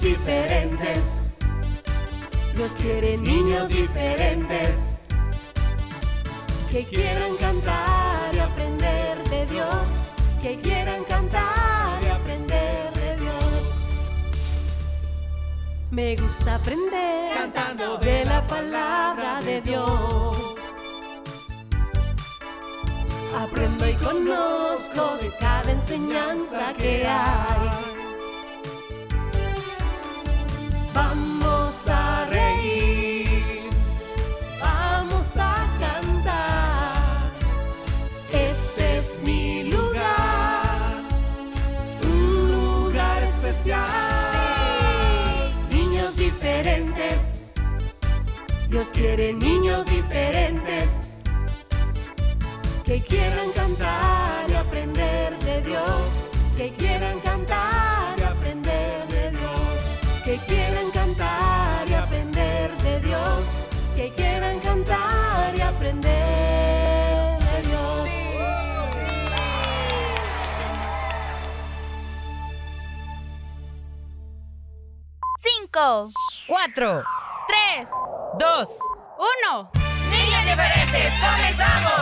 niños diferentes. Dios quiere niños diferentes que quieran cantar y aprender de Dios, que quieran cantar y aprender de Dios. Me gusta aprender Cantando de la palabra de Dios. Aprendo y conozco de cada enseñanza que hay. Dios quiere niños diferentes que quieran cantar y aprender de Dios, que quieran cantar y aprender de Dios, que quieran cantar y aprender de Dios, que quieran cantar y aprender de Dios. Cinco, Cuatro, tres, dos, uno. niños diferentes, comenzamos.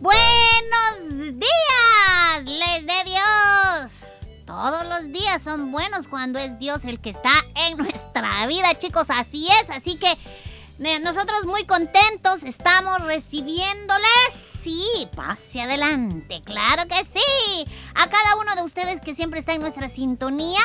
Buenos días, les de Dios. Todos los días son buenos cuando es Dios el que está en nuestra vida, chicos. Así es, así que nosotros muy contentos estamos recibiéndoles. Sí, pase adelante, claro que sí. A cada uno de ustedes que siempre está en nuestra sintonía.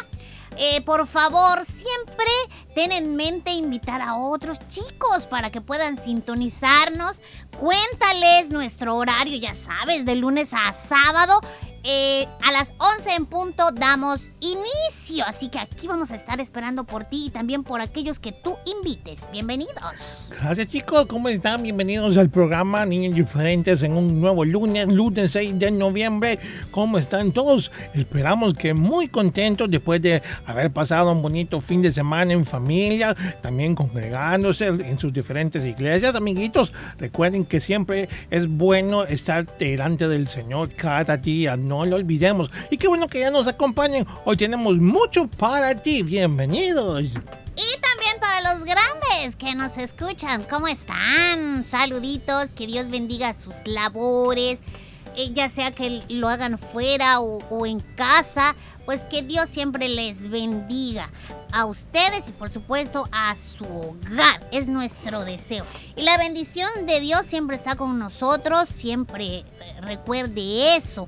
Eh, por favor, siempre ten en mente invitar a otros chicos para que puedan sintonizarnos. Cuéntales nuestro horario, ya sabes, de lunes a sábado. Eh, a las 11 en punto damos inicio. Así que aquí vamos a estar esperando por ti y también por aquellos que tú invites. Bienvenidos. Gracias chicos, ¿cómo están? Bienvenidos al programa Niños Diferentes en un nuevo lunes, lunes 6 de noviembre. ¿Cómo están todos? Esperamos que muy contentos después de haber pasado un bonito fin de semana en familia, también congregándose en sus diferentes iglesias. Amiguitos, recuerden que siempre es bueno estar delante del Señor cada día, no lo olvidemos. Y qué bueno que ya nos acompañen. Hoy tenemos mucho para ti. Bienvenidos. Y también para los grandes que nos escuchan, ¿cómo están? Saluditos, que Dios bendiga sus labores, eh, ya sea que lo hagan fuera o, o en casa, pues que Dios siempre les bendiga a ustedes y por supuesto a su hogar. Es nuestro deseo. Y la bendición de Dios siempre está con nosotros, siempre eh, recuerde eso.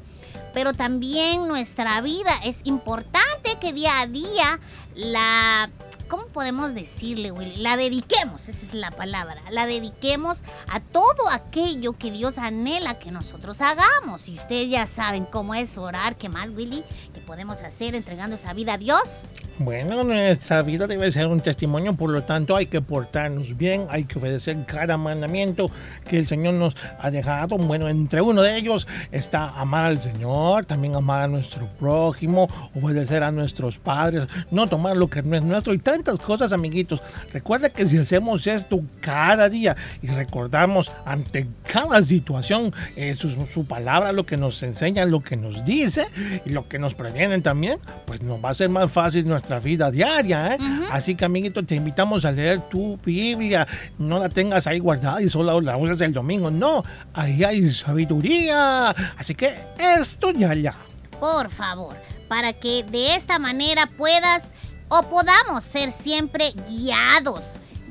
Pero también nuestra vida. Es importante que día a día la ¿cómo podemos decirle, Willy? La dediquemos, esa es la palabra. La dediquemos a todo aquello que Dios anhela que nosotros hagamos. Y ustedes ya saben cómo es orar, ¿qué más, Willy? ¿Qué podemos hacer entregando esa vida a Dios? Bueno, nuestra vida debe ser un testimonio, por lo tanto hay que portarnos bien, hay que obedecer cada mandamiento que el Señor nos ha dejado. Bueno, entre uno de ellos está amar al Señor, también amar a nuestro prójimo, obedecer a nuestros padres, no tomar lo que no es nuestro y tantas cosas, amiguitos. Recuerda que si hacemos esto cada día y recordamos ante cada situación eh, su, su palabra, lo que nos enseña, lo que nos dice y lo que nos previenen también, pues nos va a ser más fácil nuestra vida diaria. ¿eh? Así que, amiguito, te invitamos a leer tu Biblia. No la tengas ahí guardada y solo la usas el domingo. No, ahí hay sabiduría. Así que estudiala. Por favor, para que de esta manera puedas podamos ser siempre guiados.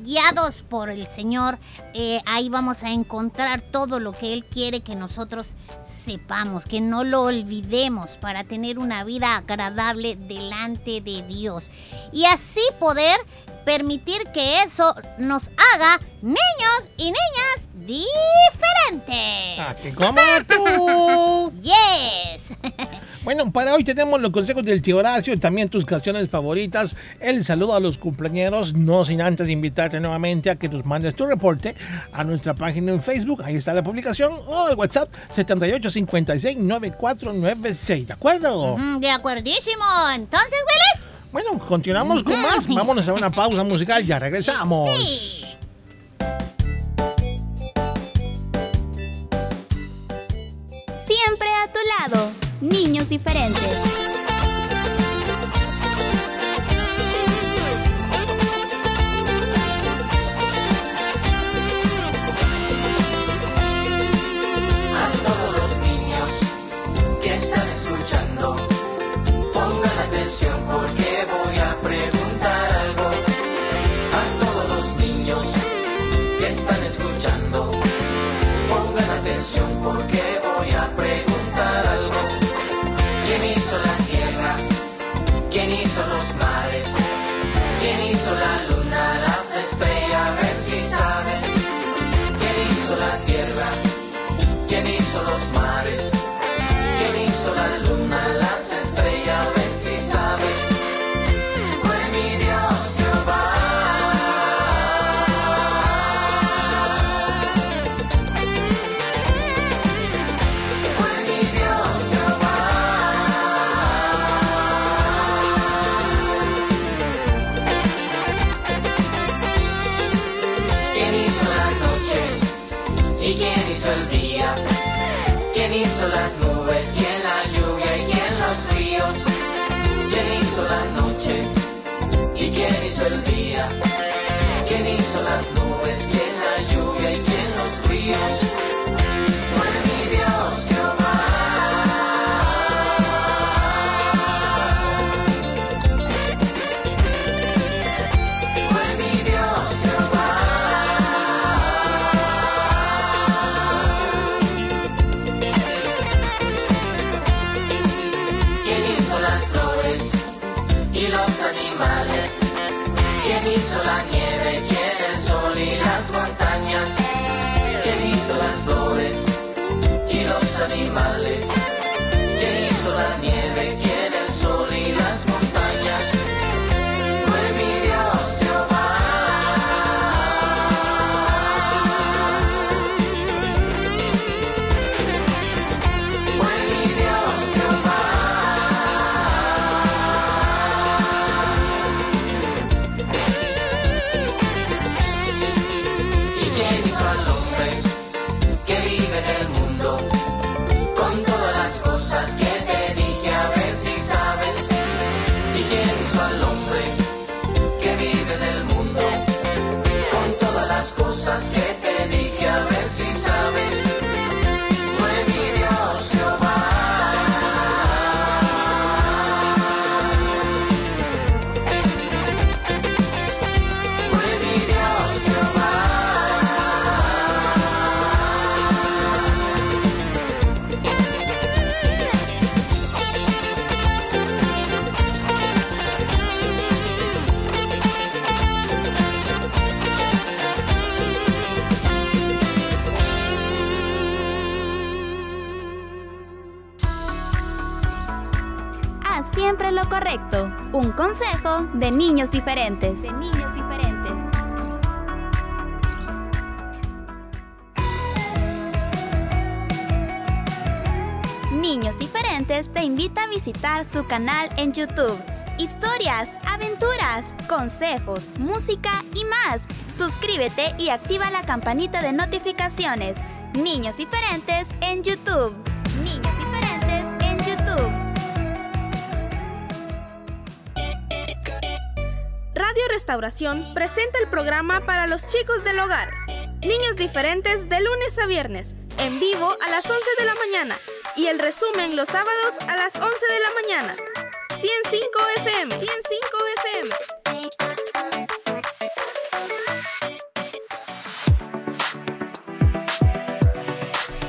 Guiados por el Señor, Eh, ahí vamos a encontrar todo lo que Él quiere que nosotros sepamos, que no lo olvidemos para tener una vida agradable delante de Dios. Y así poder permitir que eso nos haga niños y niñas diferentes. Así como tú. Yes. Bueno, para hoy tenemos los consejos del tío Horacio, también tus canciones favoritas, el saludo a los cumpleaños, no sin antes invitarte nuevamente a que nos mandes tu reporte a nuestra página en Facebook, ahí está la publicación, o al WhatsApp 78569496, ¿de acuerdo? Mm, de acuerdísimo. Entonces, Willy. Bueno, continuamos con más, vámonos a una pausa musical, ya regresamos. Sí. A tu presentado Niños Diferentes. A todos los niños que están escuchando, pongan atención porque voy a ¿Quién hizo día? ¿Quién hizo las nubes? ¿Quién la lluvia? ¿Y quién los ríos? ¿Quién hizo la noche? ¿Y quién hizo el día? ¿Quién hizo las nubes? ¿Quién la lluvia? ¿Y quién los ríos? Las montañas? ¿Quién hizo las flores y los animales? ¿Quién hizo la nieve? Consejo de niños diferentes. De niños diferentes. Niños Diferentes te invita a visitar su canal en YouTube. Historias, aventuras, consejos, música y más. Suscríbete y activa la campanita de notificaciones. Niños Diferentes en YouTube. Restauración presenta el programa para los chicos del hogar. Niños diferentes de lunes a viernes, en vivo a las 11 de la mañana y el resumen los sábados a las 11 de la mañana. 105 FM, 105 FM.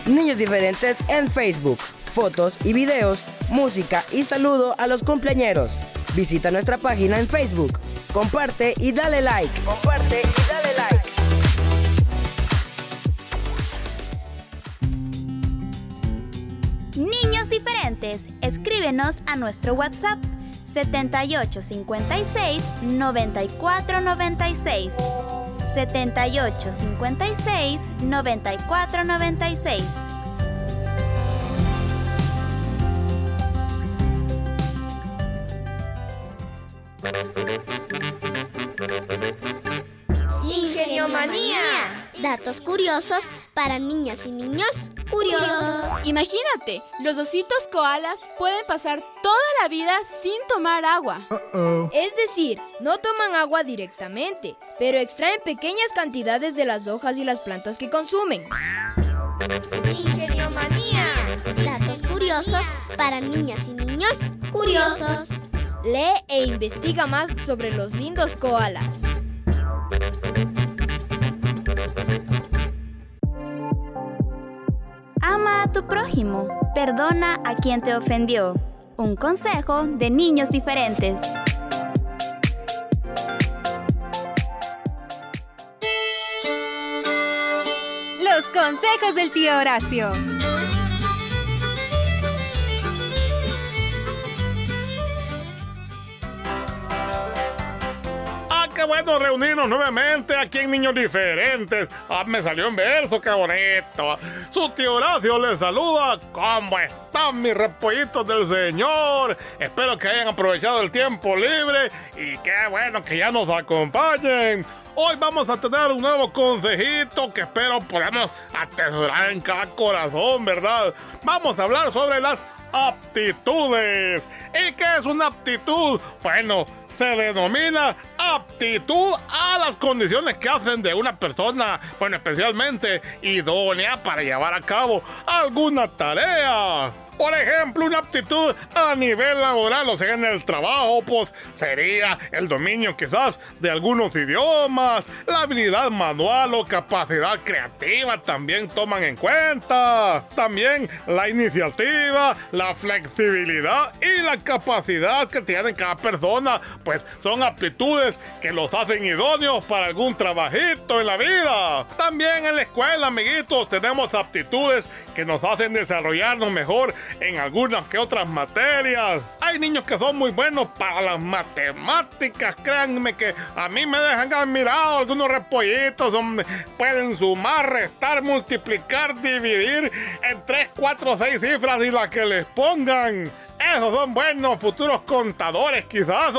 Niños diferentes en Facebook, fotos y videos, música y saludo a los cumpleañeros. Visita nuestra página en Facebook, comparte y dale like. Comparte y dale like. Niños diferentes, escríbenos a nuestro WhatsApp 7856 9496. 7856 9496. Datos curiosos para niñas y niños curiosos. Imagínate, los ositos koalas pueden pasar toda la vida sin tomar agua. Es decir, no toman agua directamente, pero extraen pequeñas cantidades de las hojas y las plantas que consumen. Ingeniomanía. Datos curiosos para niñas y niños curiosos. Lee e investiga más sobre los lindos koalas. Tu prójimo. Perdona a quien te ofendió. Un consejo de niños diferentes. Los consejos del tío Horacio. Bueno reunirnos nuevamente aquí en Niños Diferentes! ¡Ah, me salió en verso, qué bonito! Su tío Horacio les saluda. ¿Cómo están mis repollitos del Señor? Espero que hayan aprovechado el tiempo libre y qué bueno que ya nos acompañen. Hoy vamos a tener un nuevo consejito que espero podamos atesorar en cada corazón, ¿verdad? Vamos a hablar sobre las aptitudes. ¿Y qué es una aptitud? Bueno, se denomina aptitud a las condiciones que hacen de una persona, bueno, especialmente idónea para llevar a cabo alguna tarea. Por ejemplo, una aptitud a nivel laboral, o sea, en el trabajo, pues sería el dominio quizás de algunos idiomas, la habilidad manual o capacidad creativa también toman en cuenta. También la iniciativa, la flexibilidad y la capacidad que tiene cada persona, pues son aptitudes que los hacen idóneos para algún trabajito en la vida. También en la escuela, amiguitos, tenemos aptitudes que nos hacen desarrollarnos mejor en algunas que otras materias. Hay niños que son muy buenos para las matemáticas, créanme que a mí me dejan admirado algunos repollitos donde pueden sumar, restar, multiplicar, dividir en 3, 4, 6 cifras y las que les pongan. Esos son buenos futuros contadores, quizás,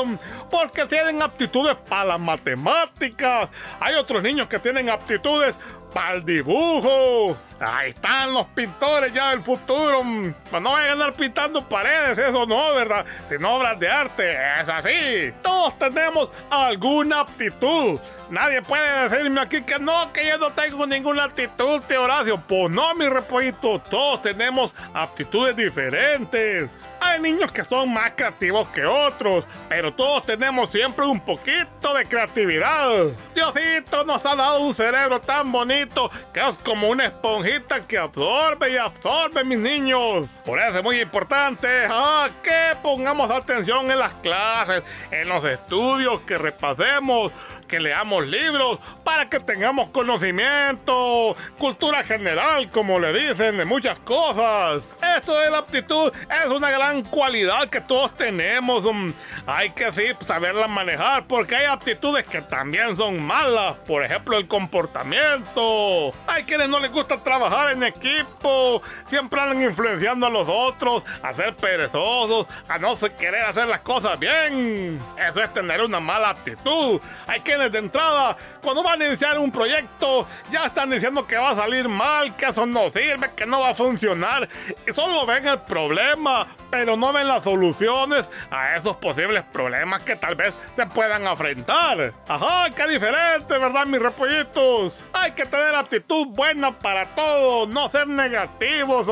porque tienen aptitudes para las matemáticas. Hay otros niños que tienen aptitudes para el dibujo. Ahí están los pintores ya del futuro. Pues no vayan a andar pintando paredes, eso no, ¿verdad? Sino obras de arte, es así. Todos tenemos alguna aptitud. Nadie puede decirme aquí que no, que yo no tengo ninguna aptitud, tío Horacio. Pues no, mi repollito, todos tenemos aptitudes diferentes. Hay niños que son más creativos que otros, pero todos tenemos siempre un poquito de creatividad. Diosito nos ha dado un cerebro tan bonito que es como una esponjita que absorbe y absorbe, mis niños. Por eso es muy importante ah, que pongamos atención en las clases, en los estudios, que repasemos que leamos libros para que tengamos conocimiento, cultura general, como le dicen, de muchas cosas. Esto de la aptitud es una gran cualidad que todos tenemos. Um, hay que saberla manejar porque hay aptitudes que también son malas. Por ejemplo, el comportamiento. Hay quienes no les gusta trabajar en equipo, siempre andan influenciando a los otros, a ser perezosos, a no querer hacer las cosas bien. Eso es tener una mala actitud. Hay que de entrada, cuando van a iniciar un proyecto, ya están diciendo que va a salir mal, que eso no sirve, que no va a funcionar. Y solo ven el problema, pero no ven las soluciones a esos posibles problemas que tal vez se puedan enfrentar. Ajá, qué diferente, ¿verdad, mis repollitos? Hay que tener actitud buena para todo, no ser negativos.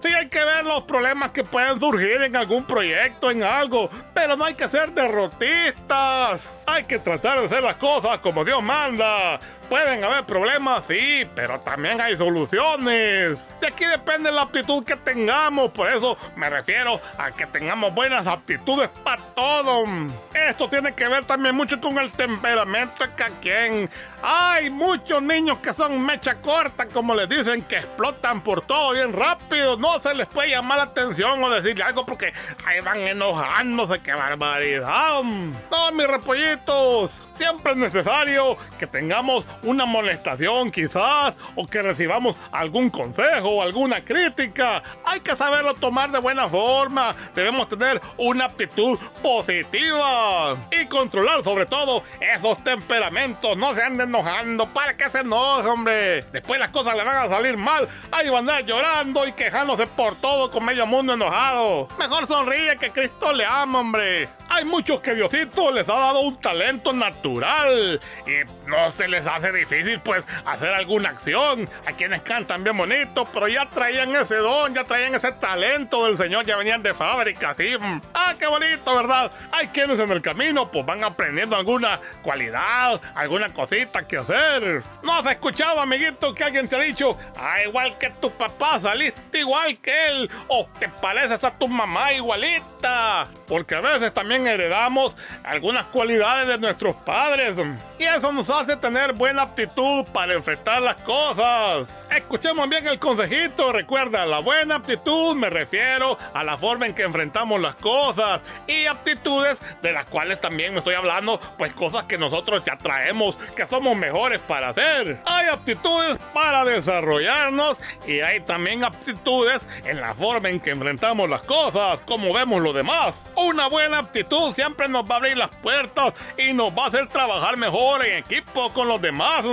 Sí, hay que ver los problemas que pueden surgir en algún proyecto, en algo, pero no hay que ser derrotistas. Hay que tratar de hacer las cosas como Dios manda. Pueden haber problemas, sí, pero también hay soluciones. De aquí depende la aptitud que tengamos, por eso me refiero a que tengamos buenas aptitudes para todo. Esto tiene que ver también mucho con el temperamento cada quien. Hay muchos niños que son mecha corta, como les dicen, que explotan por todo bien rápido. No se les puede llamar la atención o decirle algo porque ahí van enojándose, ¡Qué barbaridad! No, mis repollitos, siempre es necesario que tengamos una molestación quizás o que recibamos algún consejo o alguna crítica. Hay que saberlo tomar de buena forma. Debemos tener una actitud positiva y controlar sobre todo esos temperamentos. No se anden enojando. ¿Para qué se enoje, hombre? Después las cosas le van a salir mal. Ahí van a andar llorando y quejándose por todo con medio mundo enojado. Mejor sonríe que Cristo le ama, hombre. Hay muchos que Diosito les ha dado un talento natural y no se les hace difícil pues hacer alguna acción. A quienes cantan bien bonito, pero ya traían ese don, ya traían ese talento del Señor, ya venían de fábrica, sí. Ah, qué bonito, ¿verdad? Hay quienes en el camino pues van aprendiendo alguna cualidad, alguna cosita que hacer. ¿No has escuchado, amiguito, que alguien te ha dicho, ah, igual que tu papá, saliste igual que él, o te pareces a tu mamá igualita? Porque a veces también heredamos algunas cualidades de nuestros padres. Y eso nos hace tener buena aptitud para enfrentar las cosas. Escuchemos bien el consejito. Recuerda, la buena aptitud me refiero a la forma en que enfrentamos las cosas. Y aptitudes de las cuales también me estoy hablando, pues cosas que nosotros ya traemos, que somos mejores para hacer. Hay aptitudes para desarrollarnos y hay también aptitudes en la forma en que enfrentamos las cosas, como vemos lo demás. Una buena aptitud siempre nos va a abrir las puertas y nos va a hacer trabajar mejor en equipo con los demás.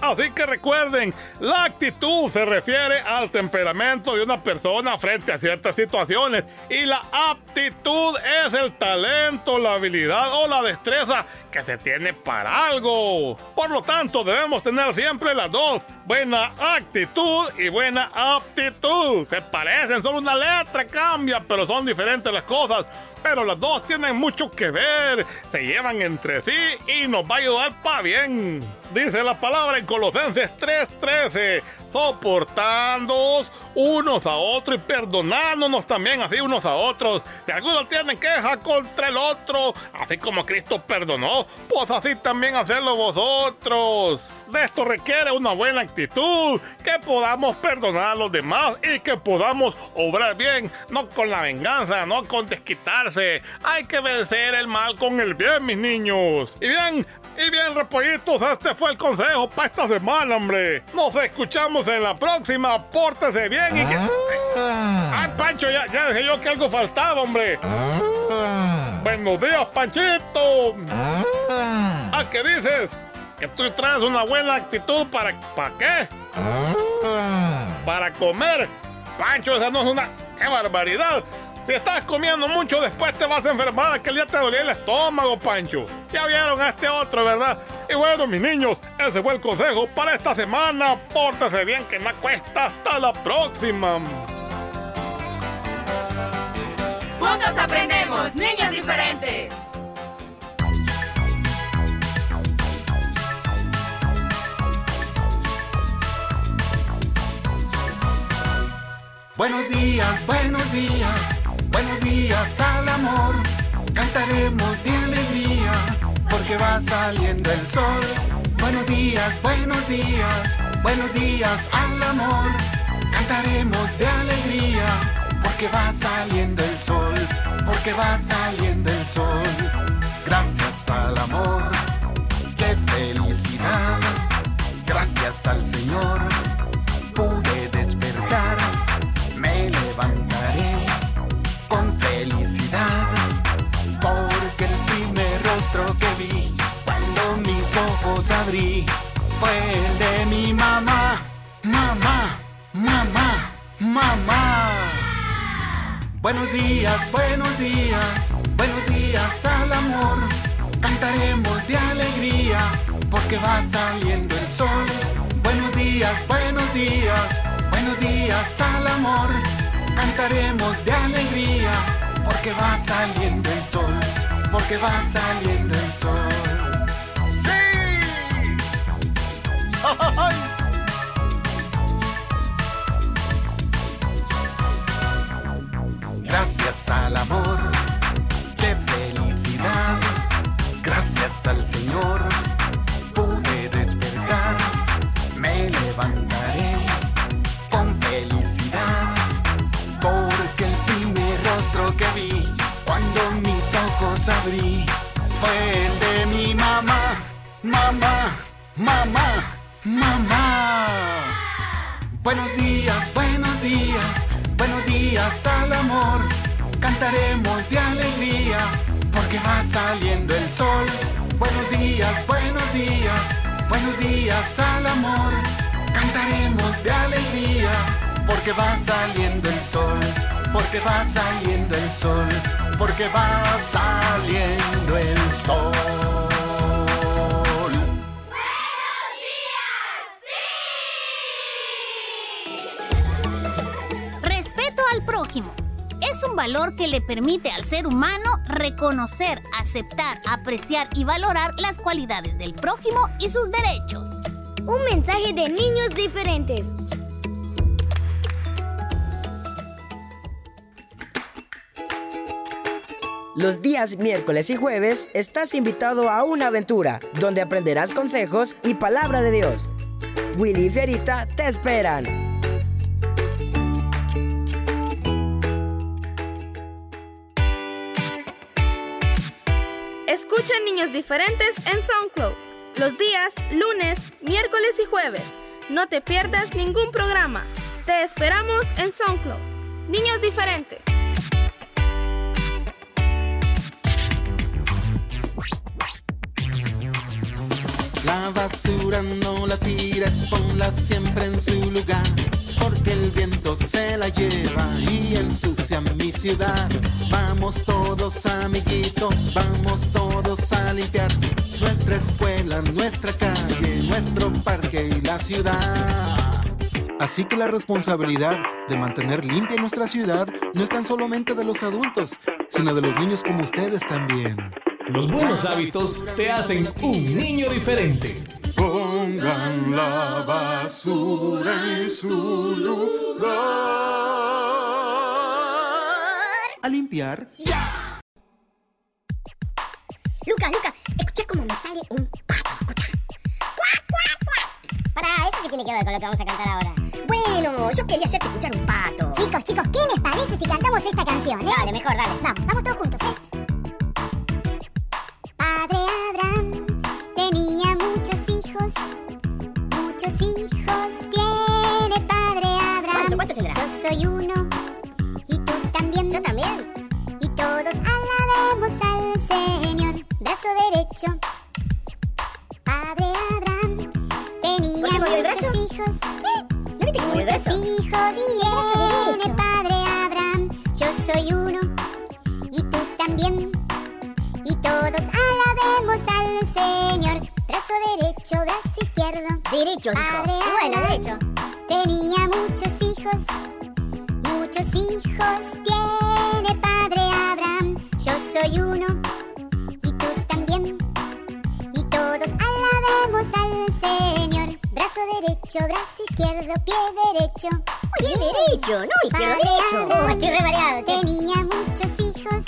Así que recuerden, la actitud se refiere al temperamento de una persona frente a ciertas situaciones y la aptitud es el talento, la habilidad o la destreza que se tiene para algo. Por lo tanto, debemos tener siempre las dos, buena actitud y buena aptitud. Se parecen, solo una letra cambia, pero son diferentes las cosas. Pero las dos tienen mucho que ver, se llevan entre sí y nos va a ayudar para bien. Dice la palabra en Colosenses 3:13, soportándoos unos a otros y perdonándonos también así unos a otros. Si alguno tiene queja contra el otro, así como Cristo perdonó, pues así también hacerlo vosotros. De esto requiere una buena actitud, que podamos perdonar a los demás y que podamos obrar bien, no con la venganza, no con desquitarse. Hay que vencer el mal con el bien, mis niños. Y bien, y bien, repollitos, este fue el consejo para esta semana, hombre. Nos escuchamos en la próxima. Pórtese bien y que. Ah. ¡Ay, Pancho! Ya, ya dije yo que algo faltaba, hombre. Ah. Buenos días, Panchito. Ah. ¿Ah, qué dices? Que tú traes una buena actitud para. ¿Para qué? Para comer. Pancho, esa no es una. ¡Qué barbaridad! Si estás comiendo mucho, después te vas a enfermar, que ya te dolía el estómago, Pancho. Ya vieron a este otro, ¿verdad? Y bueno, mis niños, ese fue el consejo para esta semana. Pórtese bien, que no cuesta. Hasta la próxima. Juntos aprendemos, niños diferentes. Buenos días, buenos días, buenos días al amor. Cantaremos de alegría porque va saliendo el sol. Buenos días, buenos días, buenos días al amor. Cantaremos de alegría porque va saliendo el sol, porque va saliendo el sol. Gracias al amor, qué felicidad. Gracias al Señor pude despertar me levantaré porque el primer rostro que vi cuando mis ojos abrí fue el de mi mamá, mamá, mamá, mamá. Buenos días, buenos días, buenos días al amor. Cantaremos de alegría porque va saliendo el sol. Buenos días, buenos días, buenos días al amor. Cantaremos de alegría porque va saliendo el sol, porque va saliendo el sol. ¡Sí! ¡Ay! Gracias al amor, qué felicidad. Gracias al Señor fue el de mi mamá, mamá, mamá, mamá. Buenos días, buenos días, buenos días al amor. Cantaremos de alegría porque va saliendo el sol. Buenos días, buenos días, buenos días al amor. Cantaremos de alegría porque va saliendo el sol, porque va saliendo el sol, porque va saliendo el sol. Respeto al prójimo. Es un valor que le permite al ser humano reconocer, aceptar, apreciar y valorar las cualidades del prójimo y sus derechos. Un mensaje de niños diferentes. Los días miércoles y jueves estás invitado a una aventura donde aprenderás consejos y palabra de Dios. Willy y Fierita te esperan. Escucha Niños Diferentes en SoundCloud. Los días lunes, miércoles y jueves. No te pierdas ningún programa. Te esperamos en SoundCloud. Niños Diferentes. La basura no la tires, ponla siempre en su lugar, porque el viento se la lleva y ensucia mi ciudad. Vamos todos amiguitos, vamos todos a limpiar nuestra escuela, nuestra calle, nuestro parque y la ciudad. Así que la responsabilidad de mantener limpia nuestra ciudad no es tan solamente de los adultos, sino de los niños como ustedes también. Los buenos hábitos te hacen un niño diferente. Pongan la basura en su lugar. A limpiar. Luca, Luca, escucha cómo me sale un pato. Escucha. ¡Cuac, cuac, cuac! Para, ¿eso qué tiene que ver con lo que vamos a cantar ahora? Bueno, yo quería hacerte escuchar un pato. Chicos, chicos, ¿qué les parece si cantamos esta canción, eh? Dale, mejor, dale. Vamos, vamos todos juntos, ¿eh? Brazo derecho. Padre Abraham tenía muchos hijos. ¿No viste que movió el brazo? Hijos tiene Padre Abraham. Yo soy uno y tú también. Y todos alabemos al Señor. Brazo derecho, brazo izquierdo. Derecho, dijo. bueno, derecho. Tenía muchos hijos. Muchos hijos derecho, brazo izquierdo, pie derecho. Pie derecho, no izquierdo, derecho. Oh, estoy re mareado, che. Tenía muchos hijos.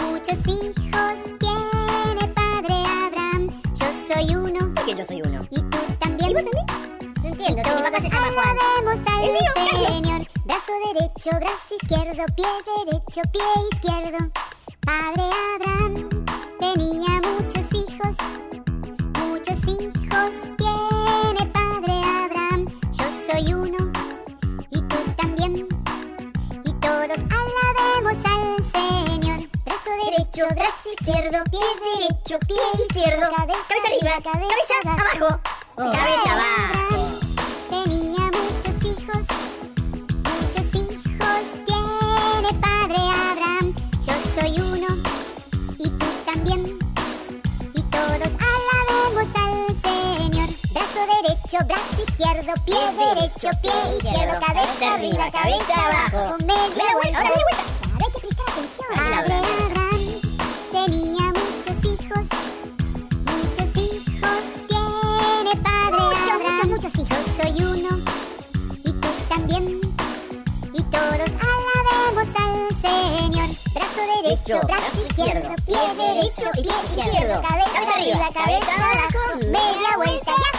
Muchos hijos tiene Padre Abraham. Yo soy uno. ¿Por qué yo soy uno? ¿Y tú también? ¿Y vos también? No entiendo, si mi papá se llama Juan. Al El mío. Señor. Brazo derecho, brazo izquierdo, pie derecho, pie izquierdo. Padre Abraham tenía derecho, brazo izquierdo, pie derecho, pie izquierdo. Cabeza, arriba, cabeza, abajo. Cabeza abajo. Tenía muchos hijos. Muchos hijos tiene Padre Abraham. Yo soy uno. Y tú también. Y todos alabemos al Señor. Brazo derecho, brazo izquierdo, pie derecho, pie izquierdo, cabeza arriba, cabeza abajo. Con media vuelta. Ahora media vuelta. Ahora hay que prestar atención. Abraham soy uno. Y tú también. Y todos alabemos al Señor. Brazo derecho, brazo izquierdo, pie derecho, pie izquierdo, cabeza arriba, cabeza abajo, media vuelta, ya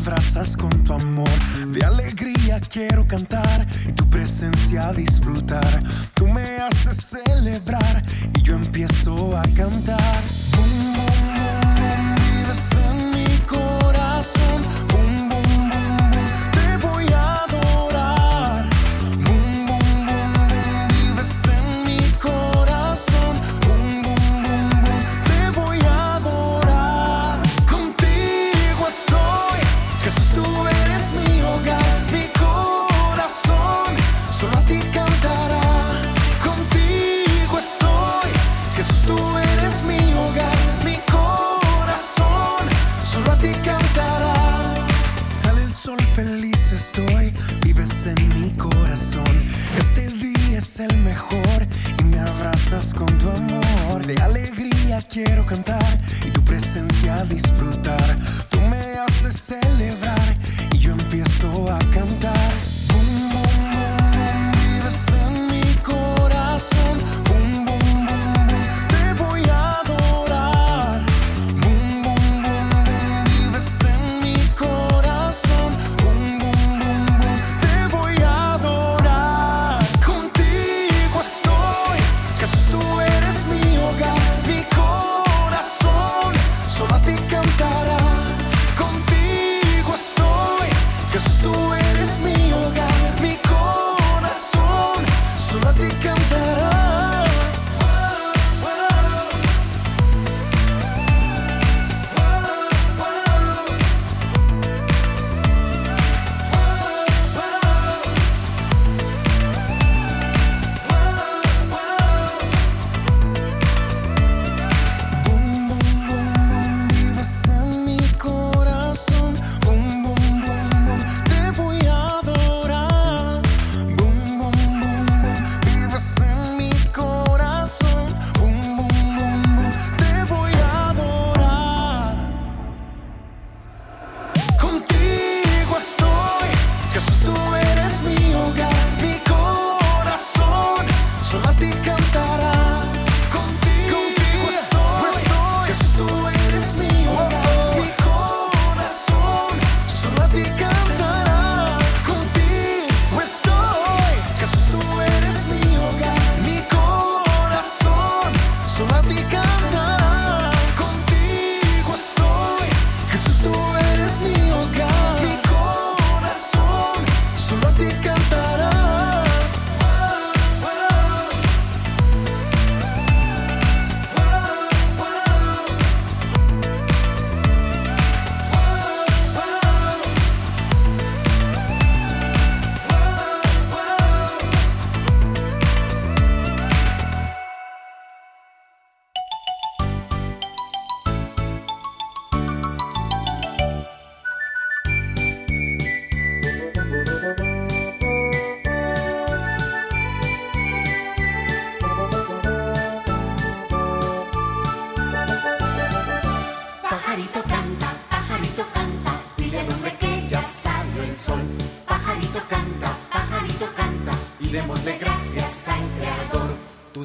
abrazas con tu amor. De alegría quiero cantar y tu presencia disfrutar. Tú me haces celebrar y yo empiezo a cantar. quiero cantar y tu presencia disfrutar.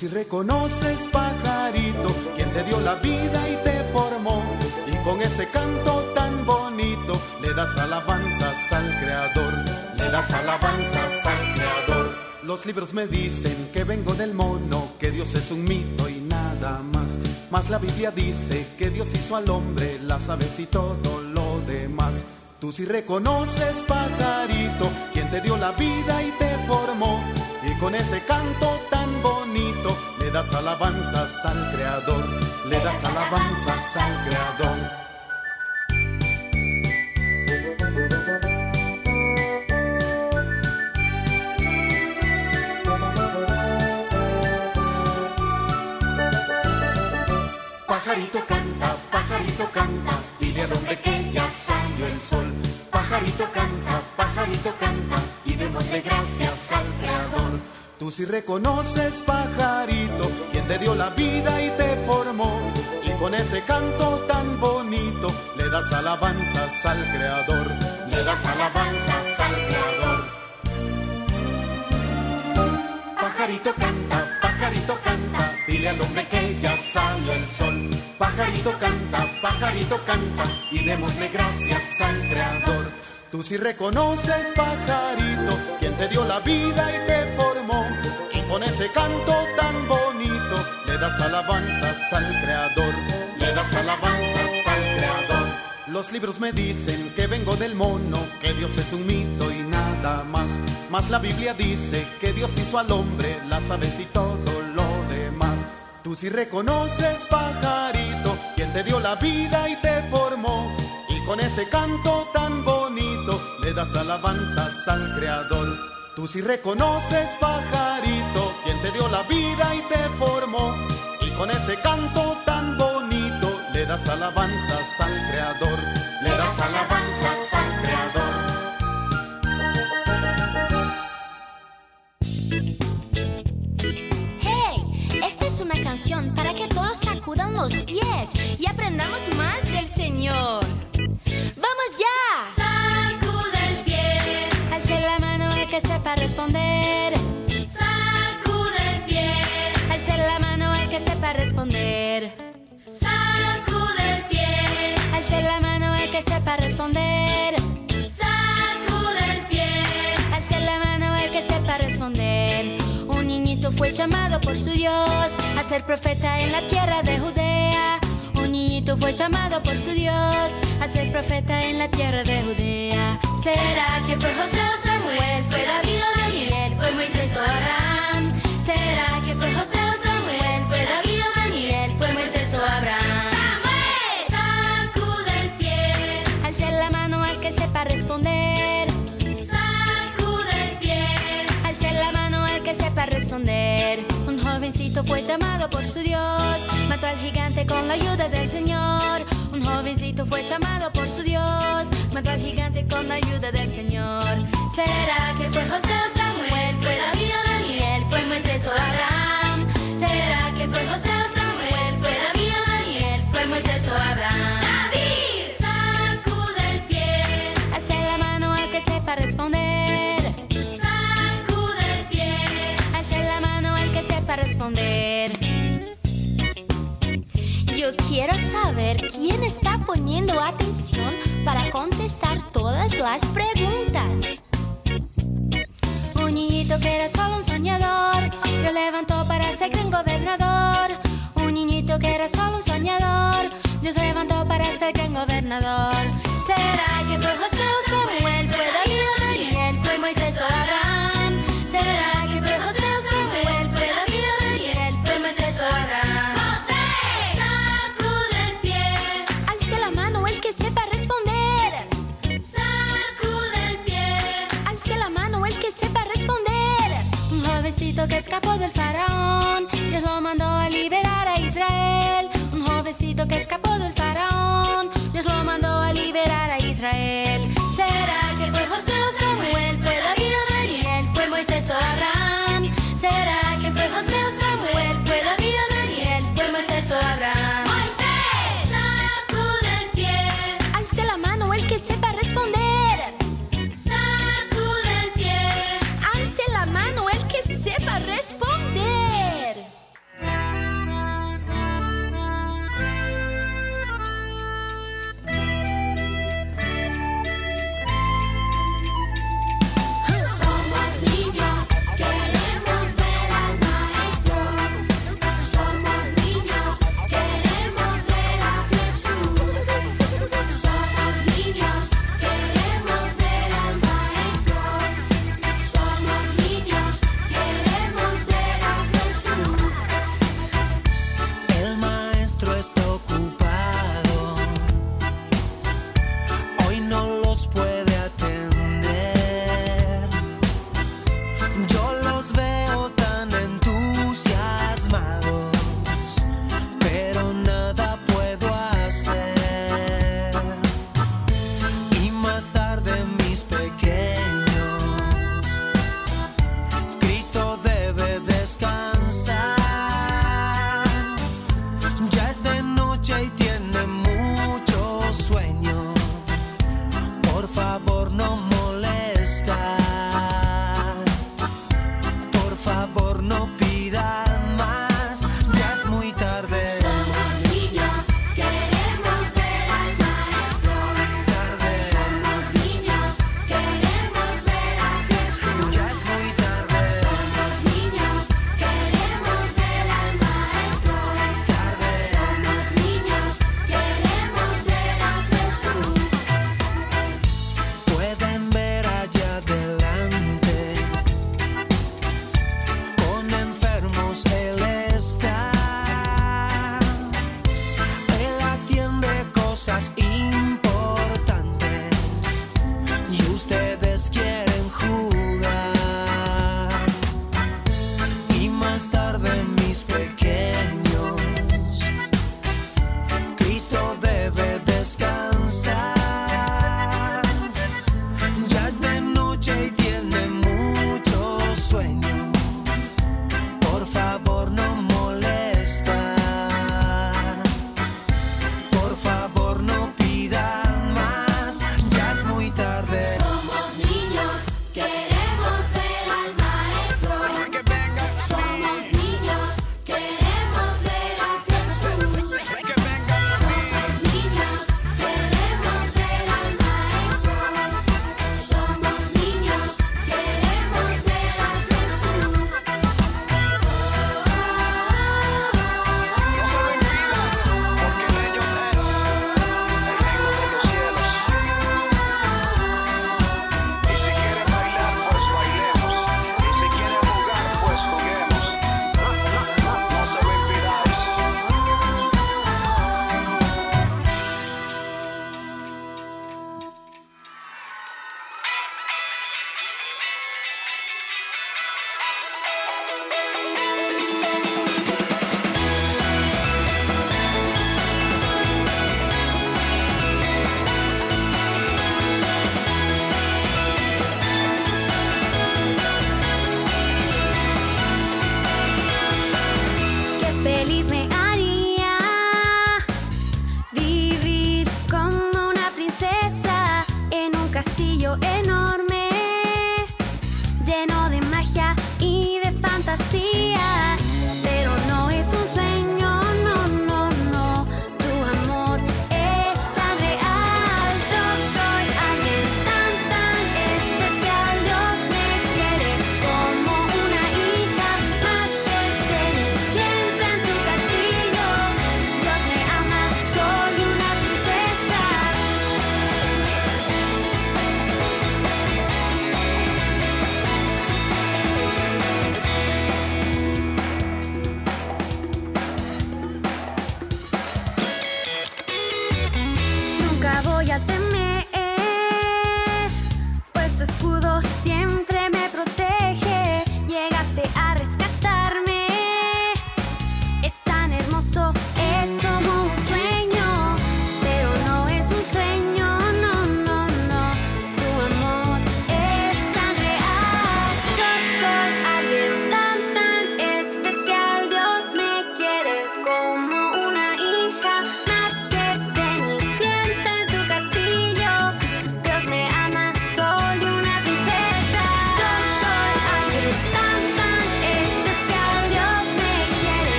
Si reconoces, pajarito, quien te dio la vida y te formó, y con ese canto tan bonito le das alabanzas al Creador, le das alabanzas al Creador. Los libros me dicen que vengo del mono, que Dios es un mito y nada más. Mas la Biblia dice que Dios hizo al hombre, las aves y todo lo demás. Tú si reconoces, pajarito, quien te dio la vida y te formó, y con ese canto le das alabanzas al Creador, le das alabanzas al Creador. Pajarito canta, pajarito canta, dile al hombre que ya salió el sol. Pajarito canta, pajarito canta, Tú si reconoces, pajarito, quien te dio la vida y te formó, y con ese canto tan bonito le das alabanzas al Creador, le das alabanzas al Creador. Pajarito canta, pajarito canta, dile al hombre que ya salió el sol. Pajarito canta, pajarito canta, y démosle gracias al Creador. Tú si reconoces, pajarito, quien te dio la vida y te formó, y con ese canto tan bonito le das alabanzas al Creador, le das alabanzas al Creador. Los libros me dicen que vengo del mono, que Dios es un mito y nada más. Mas la Biblia dice que Dios hizo al hombre, las aves y todo lo demás. Tú si reconoces, pajarito, quien te dio la vida y te formó, y con ese canto tan bonito le das alabanzas al Creador. Tú si reconoces, pajarito, quien te dio la vida y te formó, y con ese canto tan bonito le das alabanzas al Creador, le das alabanzas al Creador. ¡Hey! Esta es una canción para que todos sacudan los pies y aprendamos más del Señor. ¡Vamos ya! Sepa responder. sacude el pie, Alce la mano el que sepa responder. sacude el pie, Alce la mano el que sepa responder. sacude el pie. Alce la mano el que sepa responder. Un niñito fue llamado por su Dios a ser profeta en la tierra de Judea. Niñito fue llamado por su Dios a ser profeta en la tierra de Judea. ¿Será que fue José o Samuel? ¿Fue David o Daniel? ¿Fue Moisés o jovencito fue llamado por su Dios, mató al gigante con la ayuda del Señor. Un jovencito fue llamado por su Dios, mató al gigante con la ayuda del Señor. ¿Será que fue José o Samuel? ¿Fue David o Daniel? ¿Fue Moisés o Abraham? ¿Será que fue José o Samuel? ¿Fue David o Daniel? ¿Fue Moisés o Abraham? David, sacude el pie, Alce la mano al que sepa responder. Yo quiero saber quién está poniendo atención para contestar todas las preguntas. Un niñito que era solo un soñador, Dios levantó para ser gran gobernador. Un niñito que era solo un soñador, Dios levantó para ser gran gobernador. ¿Será que fue José o Samuel? ¿Fue David o Daniel? ¿Fue Moisés o Abraham? ¿Será que escapó del faraón, Dios lo mandó a liberar a Israel. Un jovencito que escapó del faraón,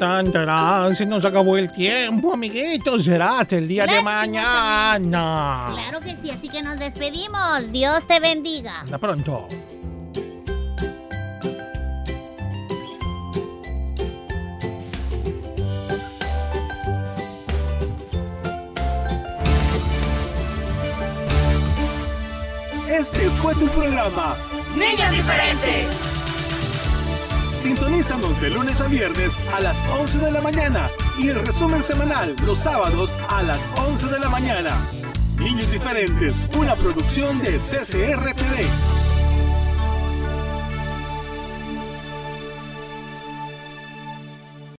Tan, se nos acabó el tiempo, amiguitos. Será hasta el día de mañana. Claro que sí, así que nos despedimos. Dios te bendiga. Hasta pronto. Este fue tu programa. Niños diferentes. Sintonízanos de lunes a viernes a las 11 de la mañana y el resumen semanal los sábados a las 11 de la mañana. Niños diferentes, una producción de CCR TV.